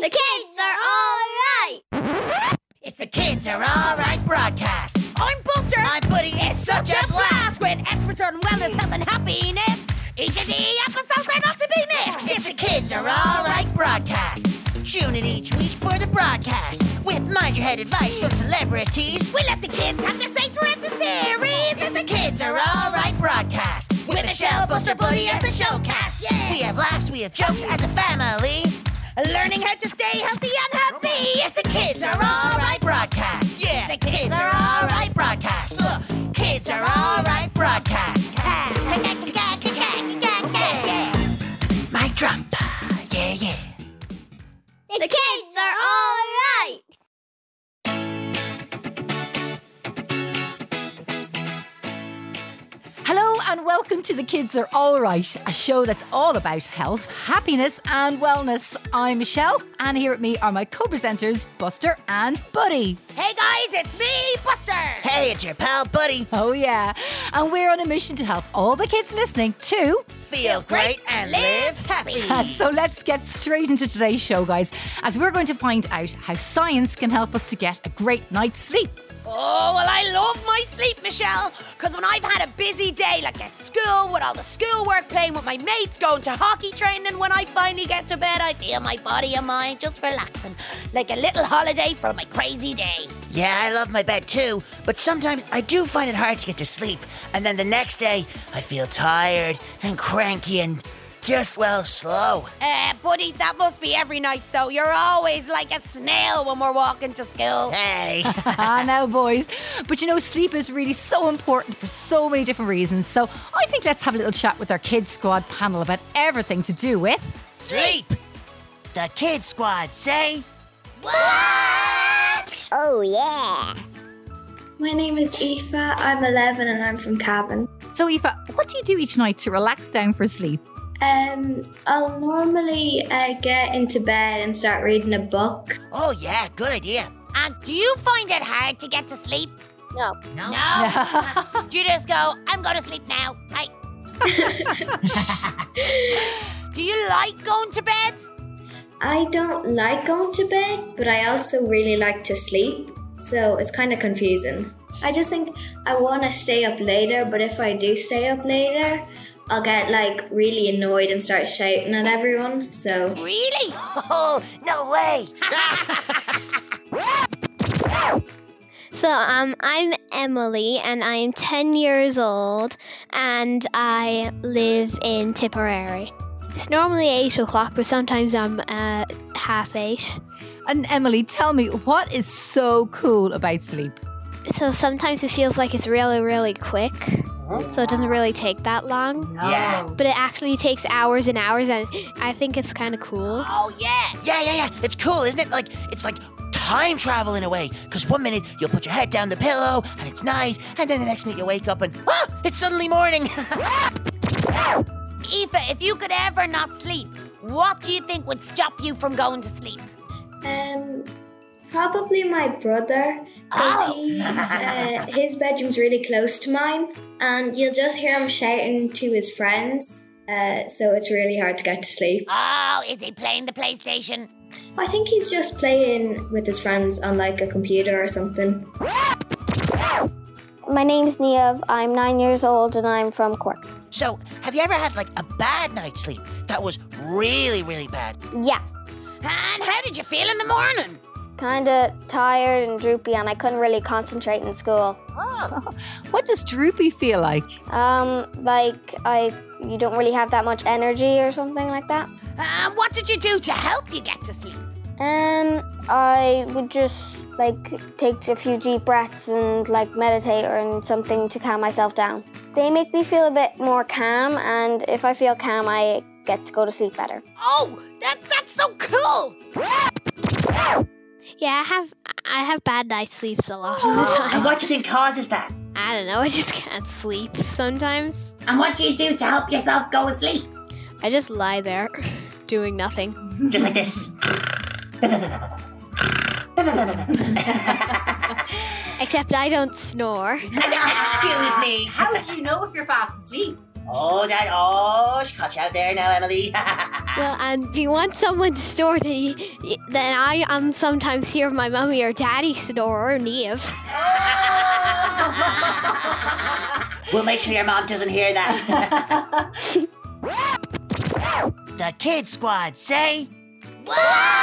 The kids are alright! It's the Kids Are Alright broadcast. I'm Buster. I'm Buddy. It's such a blast. With experts on wellness, health, and happiness. Each of the episodes are not to be missed. It's the Kids Are Alright broadcast. Tune in each week for the broadcast with mind your head advice from celebrities. We let the kids have their say throughout the series. It's the Kids Are Alright broadcast with Michelle, Buster, Buddy as the showcast. Yeah. We have laughs, we have jokes as a family. Learning how to stay healthy and happy. It's the Kids Are Alright broadcast. Yeah, The Kids Are Alright broadcast. Look, Kids Are Alright broadcast. Yeah. My drum. Yeah, yeah. The kids welcome to The Kids Are Alright, a show that's all about health, happiness, and wellness. I'm Michelle, and here with me are my co presenters, Buster and Buddy. Hey guys, it's me, Buster. Hey, it's your pal Buddy. Oh, yeah. And we're on a mission to help all the kids listening to. Feel great and live happy. So let's get straight into today's show, guys, as we're going to find out how science can help us to get a great night's sleep. Oh, well, I love my sleep, Michelle. Because when I've had a busy day, like at school, with all the schoolwork, playing with my mates, going to hockey training, when I finally get to bed, I feel my body and mind just relaxing. Like a little holiday from my crazy day. Yeah, I love my bed too, but sometimes I do find it hard to get to sleep. And then the next day, I feel tired and cranky and just, well, slow. Uh, buddy, that must be every night, so you're always like a snail when we're walking to school. Hey. ah, now, boys. But you know, sleep is really so important for so many different reasons. So I think let's have a little chat with our Kids Squad panel about everything to do with. Sleep. The Kid Squad say. What? Oh yeah! My name is Aoife. I'm 11 and I'm from Cavan. So, Aoife, what do you do each night to relax down for sleep? Um, I'll normally uh, get into bed and start reading a book. Oh, yeah, good idea. And do you find it hard to get to sleep? No. No. No. do you just go, I'm going to sleep now? Bye. do you like going to bed? I don't like going to bed, but I also really like to sleep, so it's kind of confusing. I just think I want to stay up later, but if I do stay up later, I'll get like really annoyed and start shouting at everyone. So Really? Oh, no way. So, um, I'm Emily and I'm 10 years old and I live in Tipperary. It's normally 8 o'clock, but sometimes I'm uh, half 8. And Emily, tell me, what is so cool about sleep? So sometimes it feels like it's really, really quick. So it doesn't really take that long. Yeah. But it actually takes hours and hours, and I think it's kind of cool. Oh, yeah. Yeah, yeah, yeah. It's cool, isn't it? Like, it's like time travel in a way. Because one minute you'll put your head down the pillow and it's night, and then the next minute you wake up and, ah, it's suddenly morning. Aoife, if you could ever not sleep, what do you think would stop you from going to sleep? um, probably my brother, because Oh. he uh, his bedroom's really close to mine, and you'll just hear him shouting to his friends. Uh, so it's really hard to get to sleep. Oh, is he playing the PlayStation? I think he's just playing with his friends on like a computer or something. My name's Niev. I'm nine years old, and I'm from Cork. so, have you ever had like a bad night's sleep that was really, really bad? Yeah, And how did you feel in the morning? Kind of tired and droopy, and I couldn't really concentrate in school. What does droopy feel like? Um, like I, you don't really have that much energy or something like that. And what did you do to help you get to sleep? Um, I would just like take a few deep breaths and like meditate or something to calm myself down. They make me feel a bit more calm, and if I feel calm, I get to go to sleep better. Oh, that that's so cool! Yeah, I have I have bad night sleeps a lot of the and time. what do you think causes that? I don't know, I just can't sleep sometimes. And what do you do to help yourself go to sleep? I just lie there doing nothing. Just like this. Except I don't snore. Excuse me. How do you know if you're fast asleep? Oh, that. Oh, watch out there now, Emily. Well, and if you want someone to store, then, then I am sometimes with my mummy or daddy store or Neve. We'll make sure your mom doesn't hear that. the Kid Squad say. What?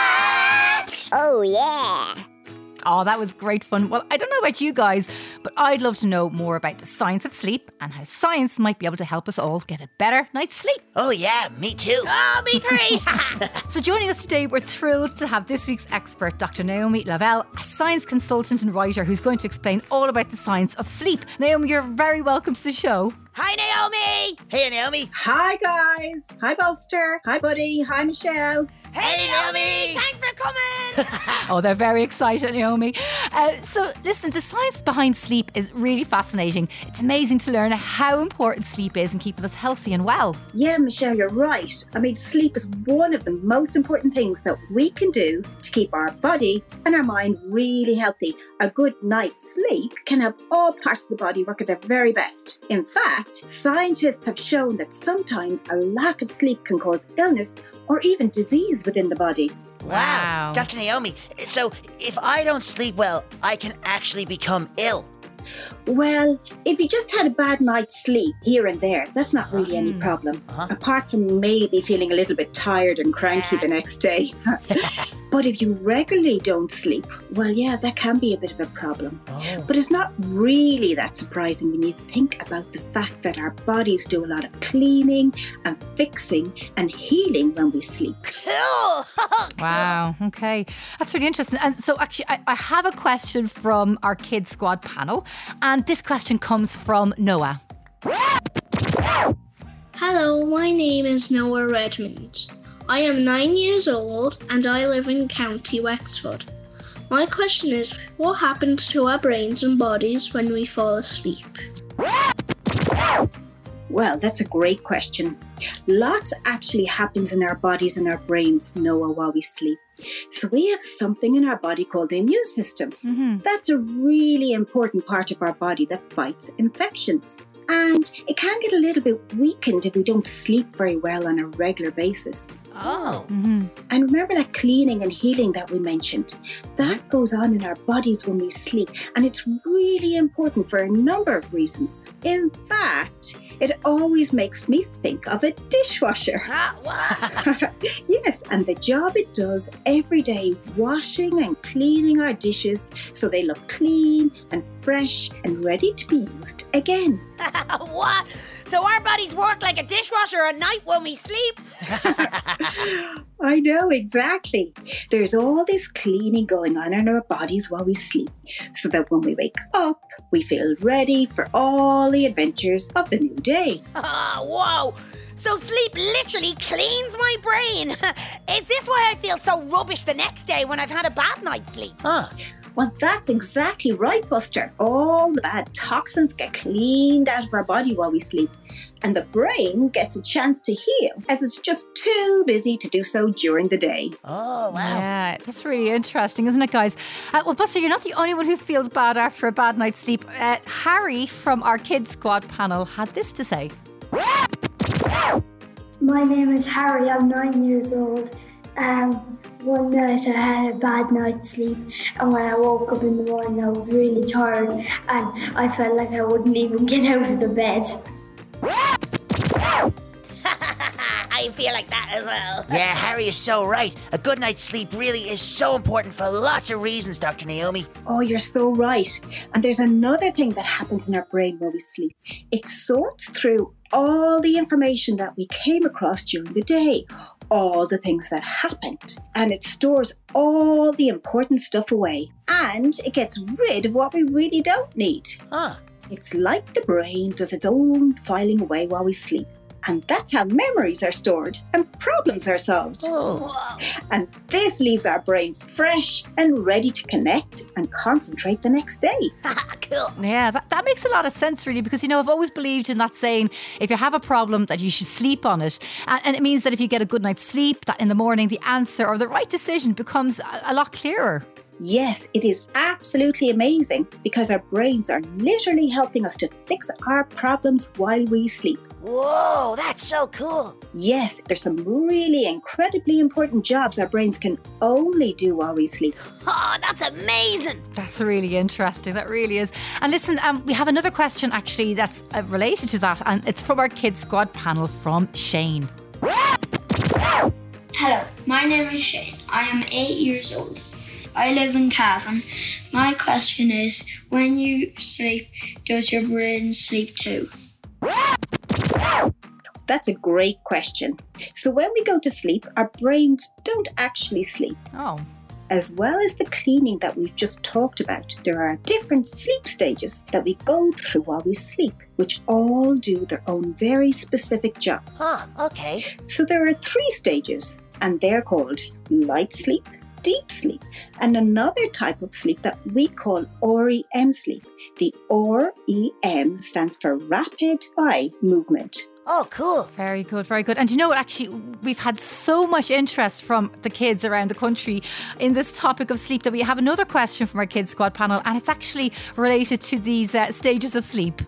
Oh. That was great fun. Well, I don't know about you guys, but I'd love to know more about the science of sleep and how science might be able to help us all get a better night's sleep. Oh, yeah, me too. Oh, me three. So, joining us today, we're thrilled to have this week's expert, Dr. Naomi Lavelle, a science consultant and writer who's going to explain all about the science of sleep. Naomi, you're very welcome to the show. Hi, Naomi. Hey, Naomi. Hi guys. Hi Buster. Hi Buddy. Hi Michelle. Hey, Hey, Naomi. Naomi. Thanks for coming. Oh, they're very excited, Naomi. Uh, so, listen, the science behind sleep is really fascinating. It's amazing to learn how important sleep is in keeping us healthy and well. Yeah, Michelle, you're right. I mean, sleep is one of the most important things that we can do to keep our body and our mind really healthy. A good night's sleep can help all parts of the body work at their very best. In fact, scientists have shown that sometimes a lack of sleep can cause illness or even disease within the body. Wow. Dr. Naomi, so if I don't sleep well, I can actually become ill. Well, if you just had a bad night's sleep here and there, that's not really any Hmm. problem. Uh-huh. Apart from maybe feeling a little bit tired and cranky the next day. but if you regularly don't sleep, well, yeah, that can be a bit of a problem. Oh. But it's not really that surprising when you think about the fact that our bodies do a lot of cleaning and fixing and healing when we sleep. Cool. Wow. Okay. That's really interesting. And so, actually, I, I have a question from our Kid Squad panel. And this question comes from Noah. Hello, my name is Noah Redmond. I am nine years old and I live in County Wexford. My question is what happens to our brains and bodies when we fall asleep? Well, that's a great question. Lots actually happens in our bodies and our brains, Noah, while we sleep. So we have something in our body called the immune system. Mm-hmm. That's a really important part of our body that fights infections. And it can get a little bit weakened if we don't sleep very well on a regular basis. Oh. Mm-hmm. And remember that cleaning and healing that we mentioned? That goes on in our bodies when we sleep, and it's really important for a number of reasons. In fact, it always makes me think of a dishwasher. Ah, what? yes, and the job it does every day, washing and cleaning our dishes so they look clean and fresh and ready to be used again. what? So our bodies work like a dishwasher at night when we sleep? I know exactly. There's all this cleaning going on in our bodies while we sleep, so that when we wake up, we feel ready for all the adventures of the new day. Ah, whoa. So sleep literally cleans my brain. Is this why I feel so rubbish the next day when I've had a bad night's sleep? Huh. Well, that's exactly right, Buster. All the bad toxins get cleaned out of our body while we sleep, and the brain gets a chance to heal, as it's just too busy to do so during the day. Oh, wow. Yeah, that's really interesting, isn't it, guys? Uh, well, Buster, you're not the only one who feels bad after a bad night's sleep. Uh, Harry from our Kids Squad panel had this to say. My name is Harry. I'm nine years old. Um, one night I had a bad night's sleep, and when I woke up in the morning, I was really tired, and I felt like I wouldn't even get out of the bed. I feel like that as well. Yeah, Harry is so right. A good night's sleep really is so important for lots of reasons, Dr. Naomi. Oh, you're so right. And there's another thing that happens in our brain while we sleep it sorts through all the information that we came across during the day, all the things that happened, and it stores all the important stuff away. And it gets rid of what we really don't need. Huh. It's like the brain does its own filing away while we sleep. And that's how memories are stored and problems are solved. Oh. And this leaves our brain fresh and ready to connect and concentrate the next day. cool. Yeah, that, that makes a lot of sense, really, because, you know, I've always believed in that saying if you have a problem, that you should sleep on it. And, and it means that if you get a good night's sleep, that in the morning the answer or the right decision becomes a, a lot clearer. Yes, it is absolutely amazing because our brains are literally helping us to fix our problems while we sleep. Whoa, that's so cool. Yes, there's some really incredibly important jobs our brains can only do while we sleep. Oh, that's amazing. That's really interesting. That really is. And listen, um, we have another question actually that's uh, related to that, and it's from our Kids Squad panel from Shane. Hello, my name is Shane. I am eight years old. I live in Cavan. My question is when you sleep, does your brain sleep too? That's a great question. So, when we go to sleep, our brains don't actually sleep. Oh, As well as the cleaning that we've just talked about, there are different sleep stages that we go through while we sleep, which all do their own very specific job. Huh, okay. So, there are three stages, and they're called light sleep, deep sleep, and another type of sleep that we call REM sleep. The REM stands for rapid eye movement. Oh, cool. very good, very good. And you know what? Actually, we've had so much interest from the kids around the country in this topic of sleep that we have another question from our Kids Squad panel, and it's actually related to these uh, stages of sleep.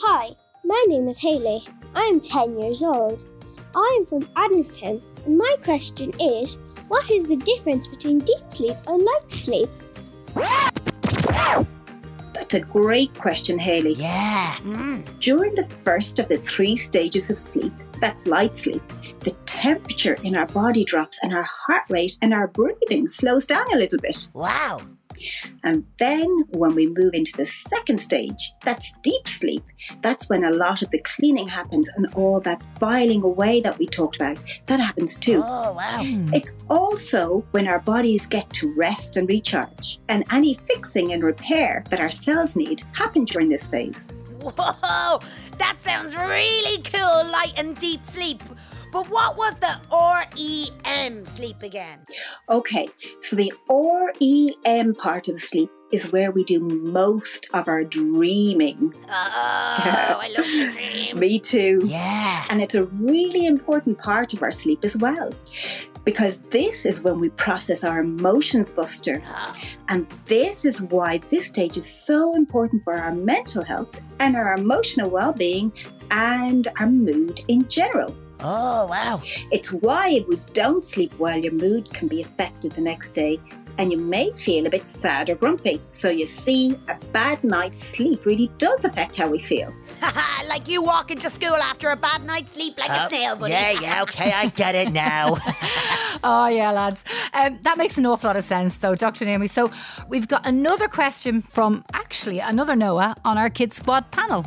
Hi, my name is Haley. I am 10 years old. I am from Adamstown, and my question is what is the difference between deep sleep and light sleep? That's a great question, Haley. Yeah. Mm. During the first of the three stages of sleep, that's light sleep, the temperature in our body drops and our heart rate and our breathing slows down a little bit. Wow. And then when we move into the second stage, that's deep sleep, that's when a lot of the cleaning happens and all that filing away that we talked about, that happens too. Oh, wow. Hmm. It's also when our bodies get to rest and recharge, and any fixing and repair that our cells need happen during this phase. Whoa, that sounds really cool, light and deep sleep. But what was the REM sleep again? Okay, so the REM part of the sleep is where we do most of our dreaming. Oh, I love to dream. Me too. Yeah. And it's a really important part of our sleep as well. Because this is when we process our emotions, Buster. Uh-huh. And this is why this stage is so important for our mental health and our emotional well being and our mood in general. Oh, wow. It's why if we don't sleep well, your mood can be affected the next day and you may feel a bit sad or grumpy. So you see, a bad night's sleep really does affect how we feel. like you walk into school after a bad night's sleep like Uh, a snail Buddy. yeah, yeah, okay, I get it now. Oh, yeah, lads. Um, that makes an awful lot of sense, though, Dr. Naomi. So we've got another question from actually another Noah on our Kids Squad panel.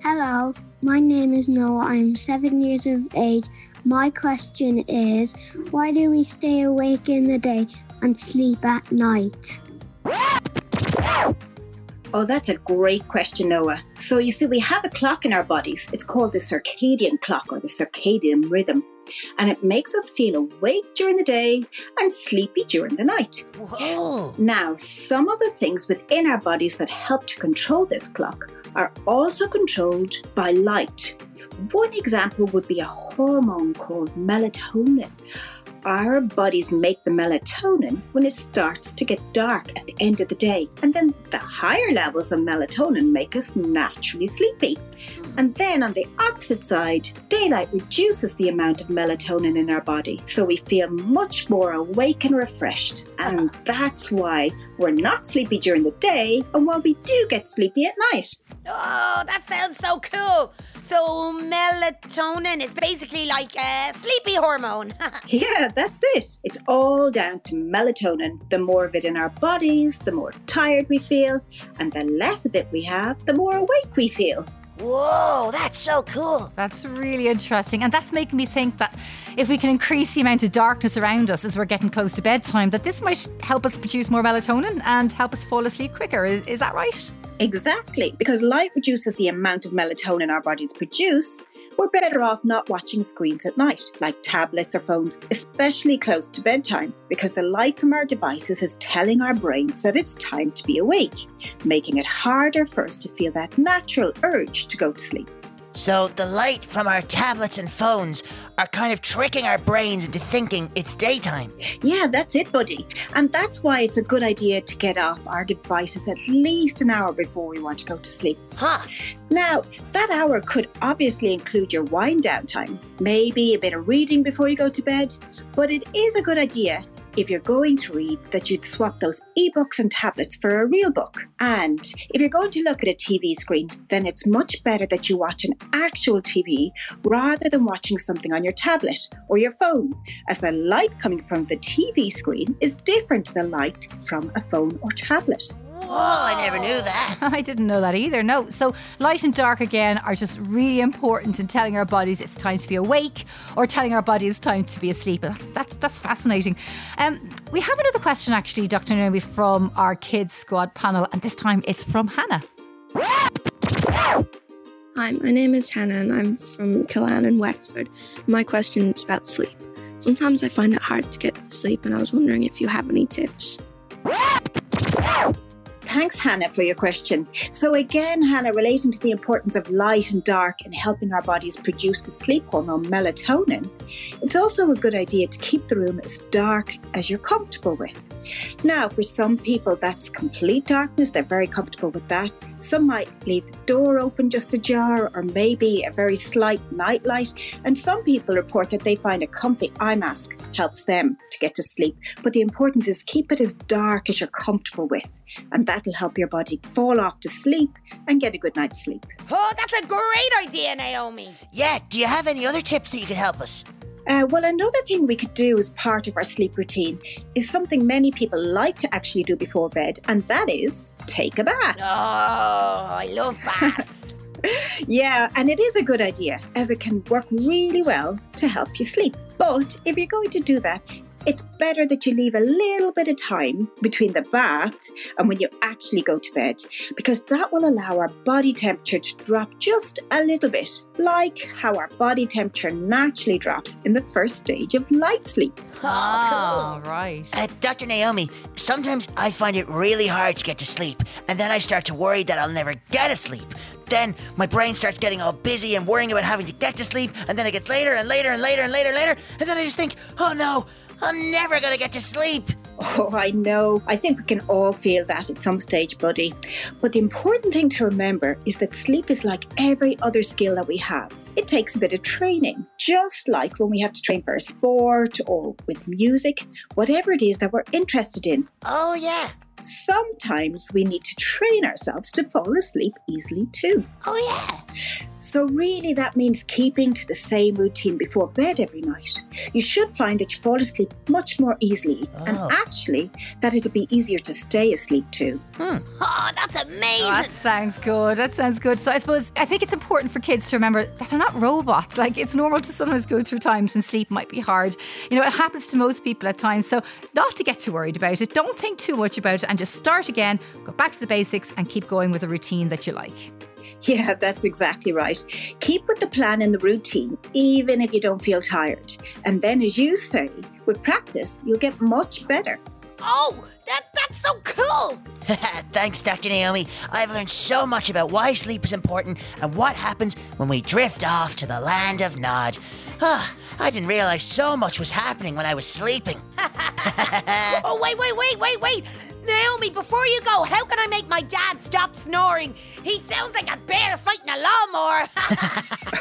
Hello, my name is Noah. I'm seven years of age. My question is why do we stay awake in the day and sleep at night? Oh, that's a great question, Noah. So you see, we have a clock in our bodies. It's called the circadian clock or the circadian rhythm. And it makes us feel awake during the day and sleepy during the night. Whoa. Now, some of the things within our bodies that help to control this clock are also controlled by light. One example would be a hormone called melatonin. Our bodies make the melatonin when it starts to get dark at the end of the day. And then the higher levels of melatonin make us naturally sleepy. And then on the opposite side, daylight reduces the amount of melatonin in our body. So we feel much more awake and refreshed. And that's why we're not sleepy during the day and why we do get sleepy at night. Oh, that sounds so cool. So melatonin is basically like a sleepy hormone. Yeah, that's it. It's all down to melatonin. The more of it in our bodies, the more tired we feel. And the less of it we have, the more awake we feel. Whoa, that's so cool. That's really interesting. And that's making me think that if we can increase the amount of darkness around us as we're getting close to bedtime, that this might help us produce more melatonin and help us fall asleep quicker. Is, is that right? Exactly, because light reduces the amount of melatonin our bodies produce. We're better off not watching screens at night, like tablets or phones, especially close to bedtime, because the light from our devices is telling our brains that it's time to be awake, making it harder for us to feel that natural urge to go to sleep. So the light from our tablets and phones are kind of tricking our brains into thinking it's daytime. Yeah, that's it, buddy. And that's why it's a good idea to get off our devices at least an hour before we want to go to sleep. Huh. Now, that hour could obviously include your wind down time, maybe a bit of reading before you go to bed, but it is a good idea if you're going to read that you'd swap those ebooks and tablets for a real book. And if you're going to look at a TV screen, then it's much better that you watch an actual TV rather than watching something on your tablet or your phone, as the light coming from the TV screen is different to the light from a phone or tablet. Whoa, I never knew that. I didn't know that either. No. So, light and dark again are just really important in telling our bodies it's time to be awake or telling our bodies it's time to be asleep. That's that's, that's fascinating. Um, we have another question actually, Dr. Naomi, from our Kids Squad panel, and this time it's from Hannah. Hi, my name is Hannah and I'm from Killan in Wexford. My question is about sleep. Sometimes I find it hard to get to sleep, and I was wondering if you have any tips. Thanks, Hannah, for your question. So, again, Hannah, relating to the importance of light and dark in helping our bodies produce the sleep hormone melatonin, it's also a good idea to keep the room as dark as you're comfortable with. Now, for some people, that's complete darkness, they're very comfortable with that. Some might leave the door open just ajar or maybe a very slight night light. And some people report that they find a comfy eye mask helps them to get to sleep. But the importance is keep it as dark as you're comfortable with, and that'll help your body fall off to sleep and get a good night's sleep. Oh, that's a great idea, Naomi. Yeah, do you have any other tips that you could help us? Uh, well, another thing we could do as part of our sleep routine is something many people like to actually do before bed, and that is take a bath. Oh, I love baths. Yeah, and it is a good idea as it can work really well to help you sleep. But if you're going to do that, it's better that you leave a little bit of time between the bath and when you actually go to bed because that will allow our body temperature to drop just a little bit, like how our body temperature naturally drops in the first stage of light sleep. Oh, right. Uh, Dr. Naomi, sometimes I find it really hard to get to sleep, and then I start to worry that I'll never get to sleep. Then my brain starts getting all busy and worrying about having to get to sleep, and then it gets later and later and later and later and later, and then I just think, oh no, I'm never gonna get to sleep. Oh, I know. I think we can all feel that at some stage, buddy. But the important thing to remember is that sleep is like every other skill that we have. It takes a bit of training, just like when we have to train for a sport or with music, whatever it is that we're interested in. Oh, yeah. Sometimes we need to train ourselves to fall asleep easily too. Oh, yeah. So, really, that means keeping to the same routine before bed every night. You should find that you fall asleep much more easily, and Oh. actually, that it'll be easier to stay asleep too. Hmm. Oh, that's amazing. Oh, that sounds good. That sounds good. So I suppose I think it's important for kids to remember that they're not robots. Like it's normal to sometimes go through times when sleep might be hard. You know, it happens to most people at times. So not to get too worried about it. Don't think too much about it and just start again, go back to the basics and keep going with a routine that you like. Yeah, that's exactly right. Keep with the plan and the routine, even if you don't feel tired. And then, as you say, with practice, you'll get much better. Oh, that that's so cool. Thanks, Dr. Naomi. I've learned so much about why sleep is important and what happens when we drift off to the land of Nod. Ah, I didn't realize so much was happening when I was sleeping. Oh, wait, wait, wait, wait, wait. Naomi, before you go, how can I make my dad stop snoring? He sounds like a bear fighting a lawnmower.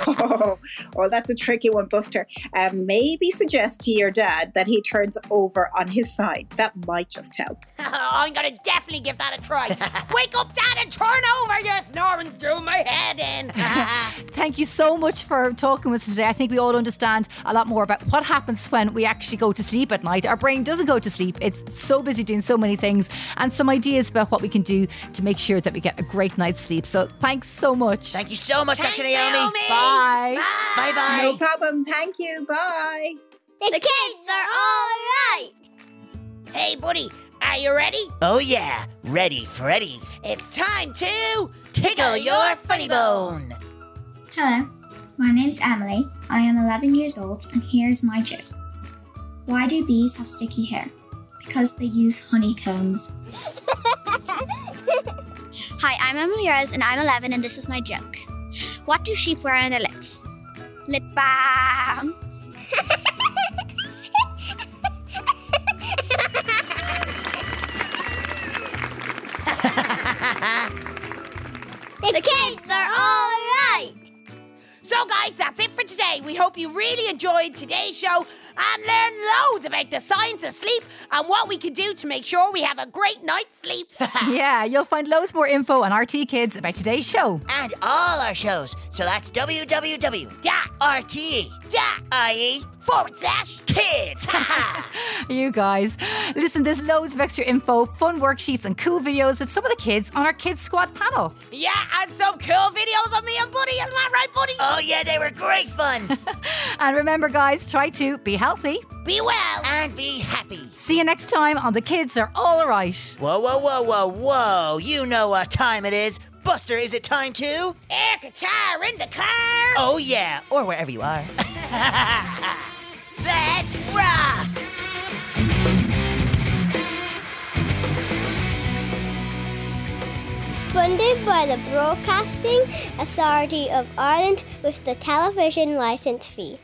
Oh, oh, that's a tricky one, Buster. Um, maybe suggest to your dad that he turns over on his side. That might just help. I'm gonna definitely give that a try. Wake up, Dad, and turn over. Your snoring's doing my head in. Thank you so much for talking with us today. I think we all understand a lot more about what happens when we actually go to sleep at night. Our brain doesn't go to sleep, it's so busy doing so many things, and some ideas about what we can do to make sure that we get a great night's sleep. So thanks so much. Thank you so much, Thanks, Dr. Naomi. Naomi. Bye. Bye bye. No problem. Thank you. Bye. The kids are all right. hey, buddy, are you ready? Oh, yeah. Ready, Freddy. It's time to Tickle your funny bone. Hello, my name's Emily. I am 11 years old, and here's my joke. Why do bees have sticky hair? Because they use honeycombs. Hi, I'm Emily Rose and I'm 11 and this is my joke. What do sheep wear on their lips? Lip balm. The kids are all right. So, guys, that's it for today. We hope you really enjoyed today's show and learn loads about the science of sleep and what we can do to make sure we have a great night's sleep. yeah, you'll find loads more info on RTÉ Kids about today's show. And all our shows. So that's www.rte.ie Da forward slash kids. You guys, listen, there's loads of extra info, fun worksheets, and cool videos with some of the kids on our Kids Squad panel. Yeah, and some cool videos of me and Buddy. Isn't that right, Buddy? oh yeah, they were great fun. And remember, guys, try to be healthy. Be well. and be happy. See you next time on The Kids Are All Right. Whoa, whoa, whoa, whoa, whoa. You know what time it is. Buster, is it time to? Air guitar in the car. Oh yeah, or wherever you are. Let's rock! Funded by the Broadcasting Authority of Ireland with the television licence fee.